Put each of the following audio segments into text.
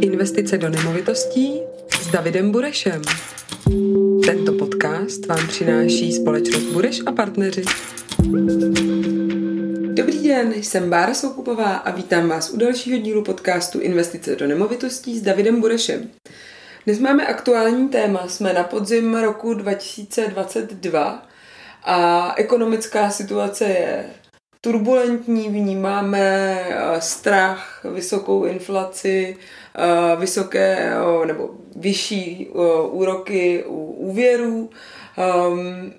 Investice do nemovitostí s Davidem Burešem. Tento podcast vám přináší společnost Bureš a partneři. Dobrý den, jsem Bára Soukupová a vítám vás u dalšího dílu podcastu Investice do nemovitostí s Davidem Burešem. Dnes máme aktuální téma, jsme na podzim roku 2022 a ekonomická situace je turbulentní, vnímáme eh, strach, vysokou inflaci, eh, vysoké nebo vyšší úroky u úvěrů. Ehm,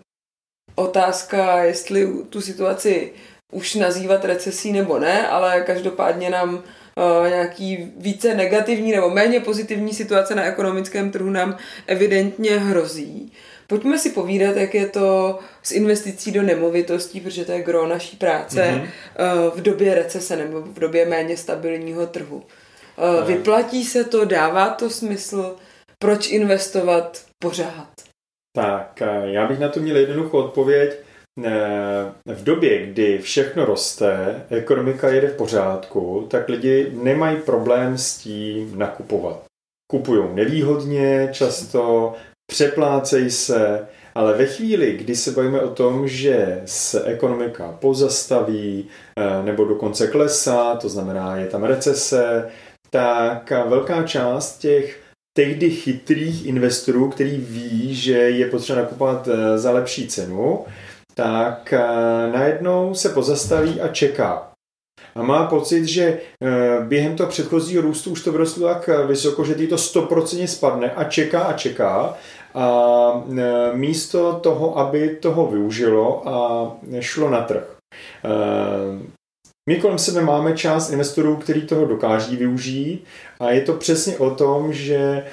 otázka, jestli tu situaci už nazývat recesí nebo ne, ale každopádně nám nějaký více negativní nebo méně pozitivní situace na ekonomickém trhu nám evidentně hrozí. Pojďme si povídat, jak je to s investicí do nemovitostí, protože to je gro naší práce mm-hmm. v době recese nebo v době méně stabilního trhu. Mm. Vyplatí se to, dává to smysl, proč investovat pořád? Tak, eh, já bych na to měl jednoduchou odpověď. V době, kdy všechno roste, ekonomika jede v pořádku, tak lidi nemají problém s tím nakupovat. Kupují nevýhodně, často přeplácejí se, ale ve chvíli, kdy se bavíme o tom, že se ekonomika pozastaví eh, nebo dokonce klesá, to znamená, je tam recese, tak velká část těch tehdy chytrých investorů, který ví, že je potřeba nakupovat eh, za lepší cenu, tak eh, najednou se pozastaví a čeká. A má pocit, že během toho předchozího růstu už to vyrostlo tak vysoko, že to 100% spadne a čeká a čeká a e, místo toho, aby toho využilo a šlo na trh. My kolem sebe máme část investorů, který toho dokáží využít a je to přesně o tom, že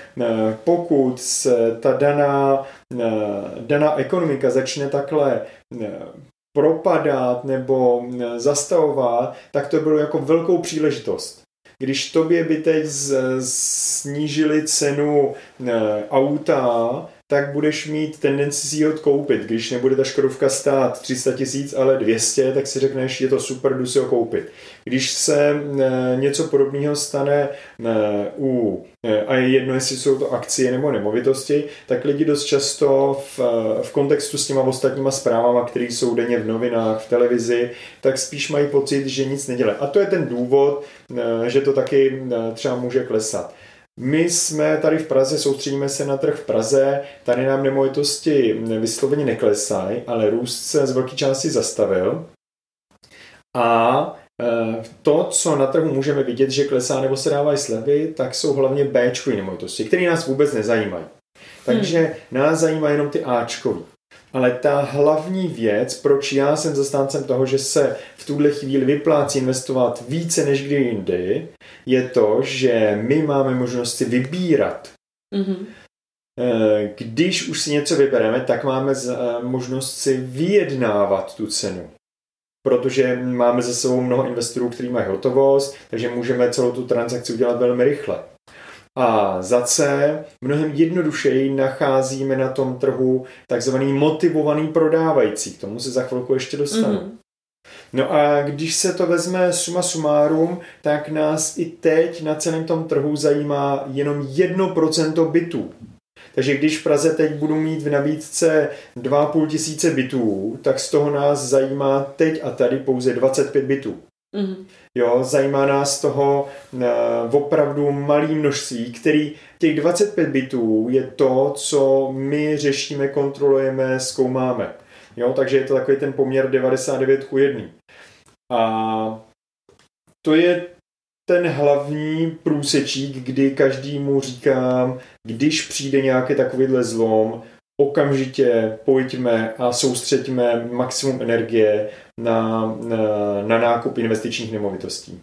pokud se ta daná, daná ekonomika začne takhle propadat nebo zastavovat, tak to bylo jako velkou příležitost. Když tobě by teď snížili cenu e, auta, tak budeš mít tendenci si ho koupit. Když nebude ta Škodovka stát 300 tisíc, ale 200, tak si řekneš, je to super, jdu si ho koupit. Když se e, něco podobného stane e, u, a je jedno, jestli jsou to akcie nebo nemovitosti, tak lidi dost často v, v kontextu s těma ostatníma zprávama, které jsou denně v novinách, v televizi, tak spíš mají pocit, že nic nedělá. A to je ten důvod, že to taky třeba může klesat. My jsme tady v Praze, soustředíme se na trh v Praze, tady nám nemovitosti vysloveně neklesají, ale růst se z velké části zastavil. A e, to, co na trhu můžeme vidět, že klesá nebo se dávají slevy, tak jsou hlavně B nemovitosti, které nás vůbec nezajímají. Takže hmm. nás zajímají jenom ty Ačkový. Ale ta hlavní věc, proč já jsem zastáncem toho, že se v tuhle chvíli vyplácí investovat více než kdy jindy, je to, že my máme možnost si vybírat. Mm-hmm. Když už si něco vybereme, tak máme eh, možnost si vyjednávat tu cenu. Protože máme za sebou mnoho investorů, kteří mají hotovost, takže můžeme celou tu transakci udělat velmi rychle. A za C mnohem jednodušeji nacházíme na tom trhu takzvaný motivovaný prodávající. K tomu se za chvilku ještě dostanu. Mm-hmm. No a když se to vezme suma sumárum, tak nás i teď na celém tom trhu zajímá jenom 1% bytů. Takže když v Praze teď budu mít v nabídce 2,5 tisíce bytů, tak z toho nás zajímá teď a tady pouze 25 bytů. Mm-hmm. Jo, zajímá nás toho uh, opravdu malý množství, který těch 25 bitů je to, co my řešíme, kontrolujeme, zkoumáme. Jo, takže je to takový ten poměr 99 ku 1. A to je ten hlavní průsečík, kdy každému říkám, když přijde nějaký takovýhle zlom, okamžitě pojďme a soustřeďme maximum energie na, na, na nákup investičních nemovitostí.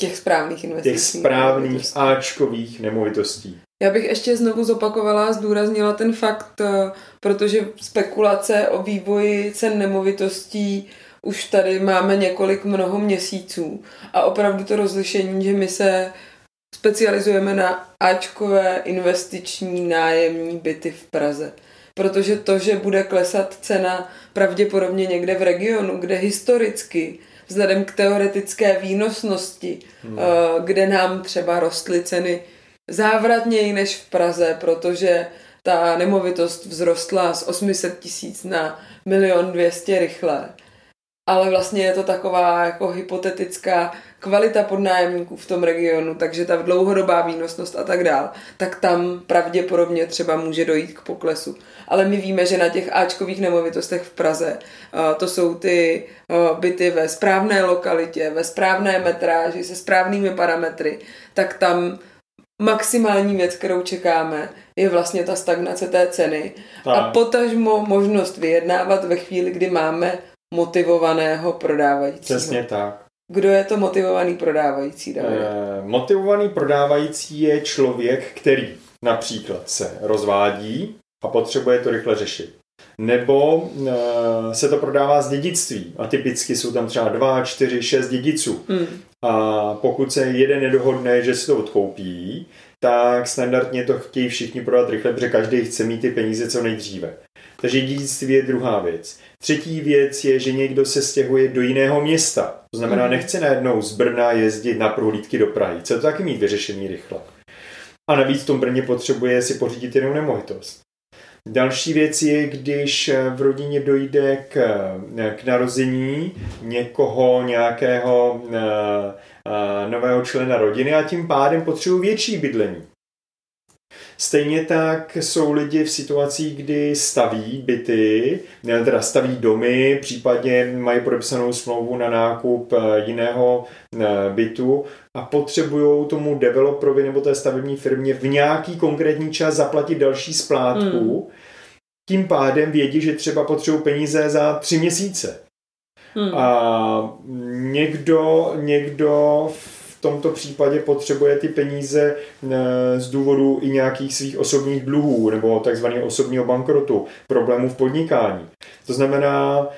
Těch správných investičních Těch správných nemovitostí. Ačkových nemovitostí. Já bych ještě znovu zopakovala a zdůraznila ten fakt, eh, protože spekulace o vývoji cen nemovitostí už tady máme několik mnoho měsíců a opravdu to rozlišení, že my se specializujeme na Ačkové investiční nájemní byty v Praze protože to, že bude klesat cena pravděpodobně někde v regionu, kde historicky vzhledem k teoretické výnosnosti, hmm. Eh, kde nám třeba rostly ceny závratněji než v Praze, protože ta nemovitost vzrostla z 800 tisíc na milion 200 rychle. Ale vlastně je to taková jako hypotetická kvalita podnájemníků v tom regionu, takže ta dlouhodobá výnosnost a tak dál, tak tam pravděpodobně třeba může dojít k poklesu. Ale my víme, že na těch Ačkových nemovitostech v Praze to jsou ty byty ve správné lokalitě, ve správné metráži, se správnými parametry, tak tam maximální věc, kterou čekáme, je vlastně ta stagnace té ceny tak. a potažmo možnost vyjednávat ve chvíli, kdy máme motivovaného prodávajícího. Přesně tak. Kdo je to motivovaný prodávající, David? Eh, motivovaný prodávající je člověk, který například se rozvádí a potřebuje to rychle řešit. Nebo e, se to prodává z dědictví a typicky jsou tam třeba dva, čtyři, šest dědiců. Mm. A pokud se jeden nedohodne, že si to odkoupí, tak standardně to chtějí všichni prodat rychle, protože každý chce mít ty peníze co nejdříve. Takže dědictví je druhá věc. Třetí věc je, že někdo se stěhuje do jiného města. To znamená, mm. nechce najednou z Brna jezdit na prohlídky do Prahy. Chce to taky mít vyřešený rychle. A navíc v tom Brně potřebuje si pořídit jinou nemovitost. Další věc je, když v rodině dojde k, k narození někoho, nějakého uh, nového člena rodiny a tím pádem potřebují větší bydlení. Stejně tak jsou lidi v situacích, kdy staví byty, teda staví domy, případně mají podepsanou smlouvu na nákup eh, jiného eh, bytu a potřebují tomu developerovi nebo té stavební firmě v nějaký konkrétní čas zaplatit další splátku. Hmm. Tím pádem vědí, že třeba potřebují peníze za tři měsíce. Hmm. A někdo, někdo v tomto případě potřebuje ty peníze eh, z důvodu i nějakých svých osobních dluhů nebo takzvaného osobního bankrotu, problémů v podnikání. To znamená,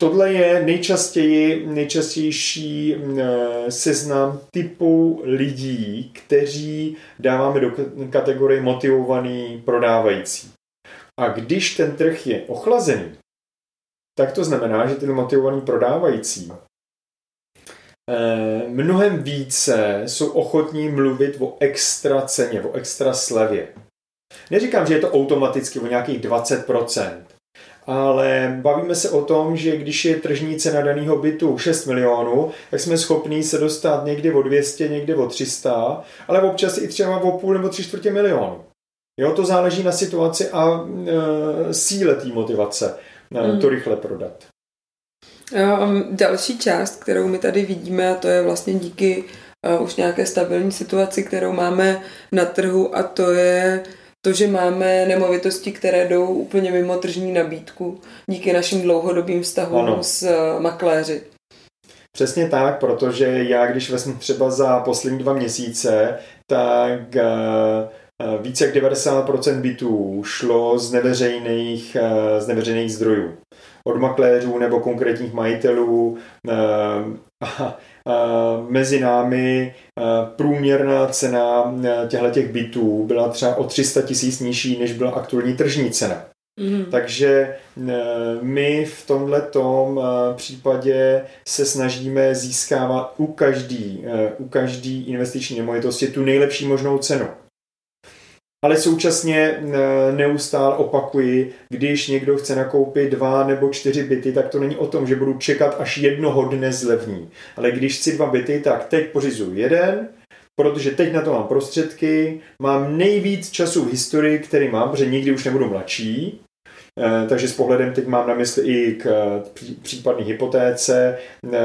Tohle je nejčastěji, nejčastější eh, seznam typu lidí, kteří dáváme do kategorie motivovaný prodávající. A když ten trh je ochlazený, tak to znamená, že ten motivovaný prodávající Eh, mnohem více jsou ochotní mluvit o extra ceně, o extra slevě. Neříkám, že je to automaticky o nějakých 20%, ale bavíme se o tom, že když je tržní cena daného bytu 6 milionů, tak jsme schopní se dostat někdy o 200, někdy o 300, ale občas i třeba o půl nebo tři čtvrtě milionu. Jo, to záleží na situaci a e, síle té motivace mm. to rychle prodat. Um, další část, kterou my tady vidíme, a to je vlastně díky uh, už nějaké stabilní situaci, kterou máme na trhu a to je to, že máme nemovitosti, které jdou úplně mimo tržní nabídku díky našim dlouhodobým vztahům ano. s uh, makléři. Přesně tak, protože já, když vezmu třeba za poslední dva měsíce, tak uh, více jak 90% bytů šlo z neveřejných, z neveřejných zdrojů od makléřů nebo konkrétních majitelů. Eh, a, mezi námi eh, průměrná cena eh, těchto těch bytů byla třeba o 300 tisíc nižší, než byla aktuální tržní cena. Mm. Takže my v tomto případě se snažíme získávat u každý, u každý investiční nemovitosti tu nejlepší možnou cenu. Ale současně eh, neustále opakuji, když někdo chce nakoupit dva nebo čtyři byty, tak to není o tom, že budu čekat až jednoho dne zlevní. Ale když chci dva byty, tak teď pořizuju jeden, protože teď na to mám prostředky, mám nejvíc času v historii, který mám, protože nikdy už nebudu mladší, takže s pohledem teď mám na mysli i k případné hypotéce, eh,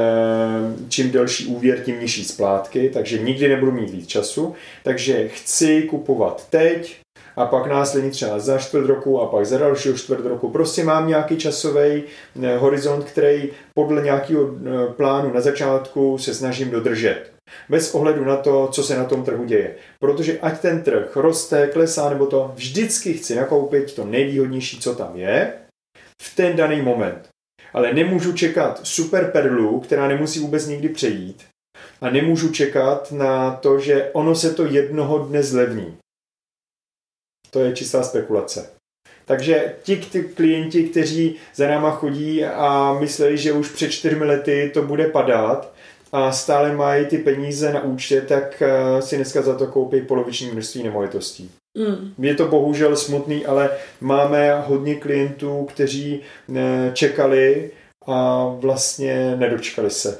čím delší úvěr, tím nižší splátky, takže nikdy nebudu mít víc času. Takže chci kupovat teď, a pak následně třeba za čtvrt roku a pak za dalšího čtvrt roku. Prostě mám nějaký časový eh, horizont, který podle nějakého plánu na začátku se snažím dodržet bez ohledu na to, co se na tom trhu děje. Protože ať ten trh roste, klesá nebo to, vždycky chci nakoupit to nejvýhodnější, co tam je, v ten daný moment. Ale nemůžu čekat super perlu, která nemusí vůbec nikdy přejít. A nemůžu čekat na to, že ono se to jednoho dne zlevní. To je čistá spekulace. Takže ti ty klienti, kteří za náma chodí a mysleli, že už před čtyřmi lety to bude padat a stále mají ty peníze na účtě, tak eh, si dneska za to koupí poloviční množství nemovitostí. Mm. Je to bohužel smutný, ale máme hodně klientů, kteří eh, čekali a vlastně nedočkali se.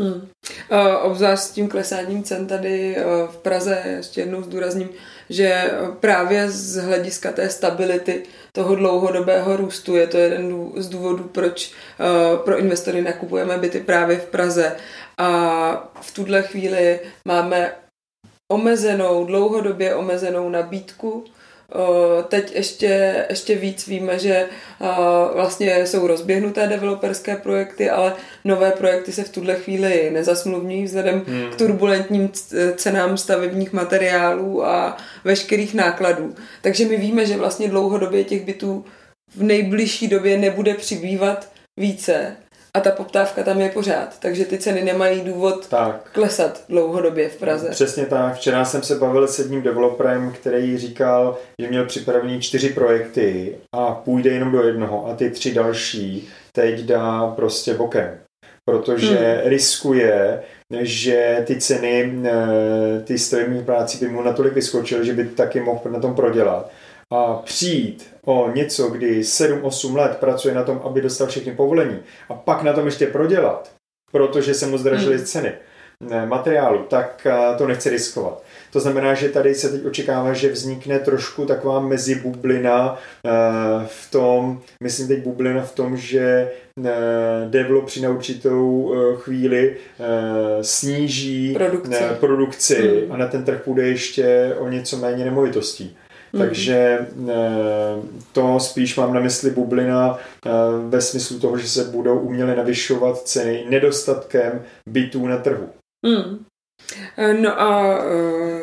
Hmm. Uh, obzvlášť s tím klesáním cen tady v Praze, ještě jednou zdůrazním, že právě z hlediska té stability toho dlouhodobého růstu je to jeden z důvodů, proč uh, pro investory nakupujeme byty právě v Praze. A v tuhle chvíli máme omezenou, dlouhodobě omezenou nabídku Teď ještě, ještě víc víme, že vlastně jsou rozběhnuté developerské projekty, ale nové projekty se v tuhle chvíli nezasmluvňují vzhledem hmm. k turbulentním cenám stavebních materiálů a veškerých nákladů. Takže my víme, že vlastně dlouhodobě těch bytů v nejbližší době nebude přibývat více a ta poptávka tam je pořád, takže ty ceny nemají důvod tak. klesat dlouhodobě v Praze. Přesně tak. Včera jsem se bavil s jedním developerem, který říkal, že měl připravený čtyři projekty a půjde jenom do jednoho a ty tři další teď dá prostě bokem. Protože hmm. riskuje, že ty ceny, eh, ty stavební práci by mu natolik vyskočily, že by taky mohl na tom prodělat a přijít o něco, kdy 7-8 let pracuje na tom, aby dostal všechny povolení a pak na tom ještě prodělat, protože se mu zdražily hmm. ceny materiálu, tak eh, to nechce riskovat. To znamená, že tady se teď očekává, že vznikne trošku taková mezibublina eh, v tom, myslím teď bublina v tom, že eh, developři na určitou chvíli sníží produkci, produkci hmm. a na ten trh půjde ještě o něco méně nemovitostí. Mm. Takže eh, to spíš mám na mysli bublina eh, ve smyslu toho, že se budou uměle navyšovat ceny nedostatkem bytů na trhu. Mm. No a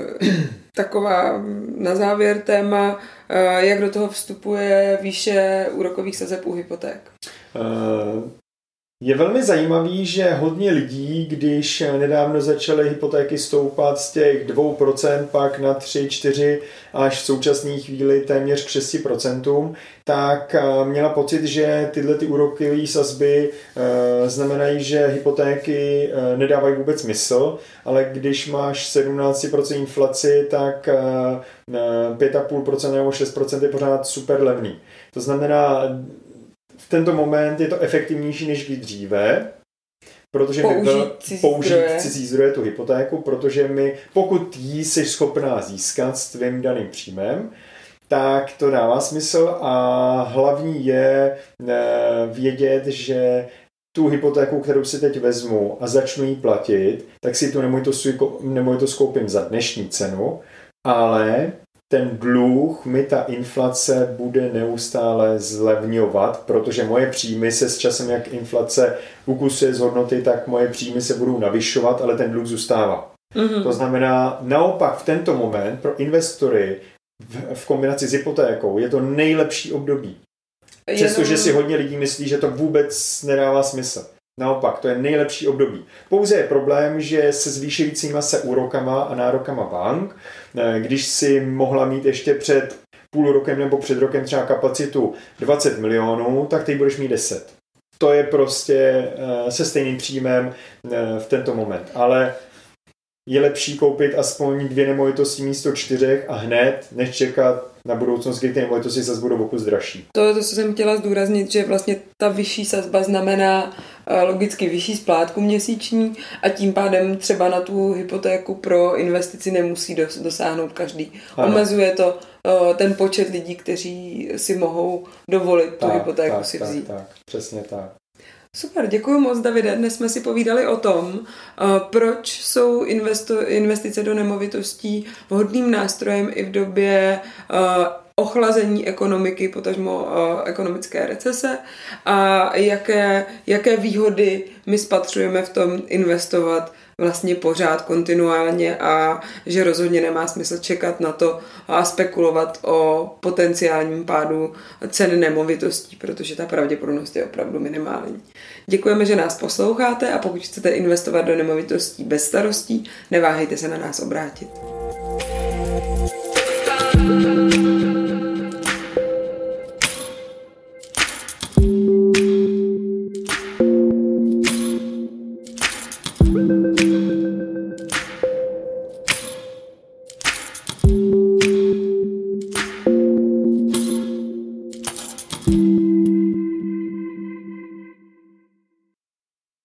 taková na závěr téma, jak do toho vstupuje výše úrokových sazeb u hypoték? Je velmi zajímavý, že hodně lidí, když nedávno začaly hypotéky stoupat z těch 2%, pak na 3, 4 až v současné chvíli téměř k 6%, tak eh, měla pocit, že tyhle ty úrokové sazby eh, znamenají, že hypotéky eh, nedávají vůbec smysl, ale když máš 17% inflaci, tak 5,5% nebo 6% je pořád super levný. To znamená, tento moment je to efektivnější než kdy dříve, protože použít, my cizí, použít zdroje. cizí zdroje tu hypotéku, protože my, pokud jí jsi schopná získat s tvým daným příjmem, tak to dává smysl a hlavní je eh, vědět, že tu hypotéku, kterou si teď vezmu a začnu ji platit, tak si tu nemovitost koupím za dnešní cenu, ale ten dluh mi ta inflace bude neustále zlevňovat, protože moje příjmy se s časem, jak inflace ukusuje z hodnoty, tak moje příjmy se budou navyšovat, ale ten dluh zůstává. Mm-hmm. To znamená, naopak v tento moment pro investory v, v kombinaci s hypotékou je to nejlepší období. Přestože si hodně lidí myslí, že to vůbec nedává smysl. Naopak, to je nejlepší období. Pouze je problém, že se zvýšujícíma se úrokama a nárokama bank, eh, když si mohla mít ještě před půl rokem nebo před rokem třeba kapacitu 20 milionů, tak teď budeš mít 10. To je prostě eh, se stejným příjmem eh, v tento moment. Ale je lepší koupit aspoň dvě nemovitosti místo čtyřech a hned, než čekat na budoucnost, kdy ty nemovitosti zase budou okus dražší. To, to, co jsem chtěla zdůraznit, že vlastně ta vyšší sazba znamená logicky vyšší splátku měsíční a tím pádem třeba na tu hypotéku pro investici nemusí dos, dosáhnout každý. Ano. Omezuje to ten počet lidí, kteří si mohou dovolit tak, tu hypotéku tak, si tak, vzít. Tak, přesně tak. Super, děkuji moc, Davide. Dnes jsme si povídali o tom, proč jsou investo, investice do nemovitostí vhodným nástrojem i v době ochlazení ekonomiky, potažmo eh, ekonomické recese a jaké, jaké výhody my spatřujeme v tom investovat vlastně pořád kontinuálně a že rozhodně nemá smysl čekat na to a spekulovat o potenciálním pádu cen nemovitostí, protože ta pravděpodobnost je opravdu minimální. Děkujeme, že nás posloucháte a pokud chcete investovat do nemovitostí bez starostí, neváhejte se na nás obrátit. thank you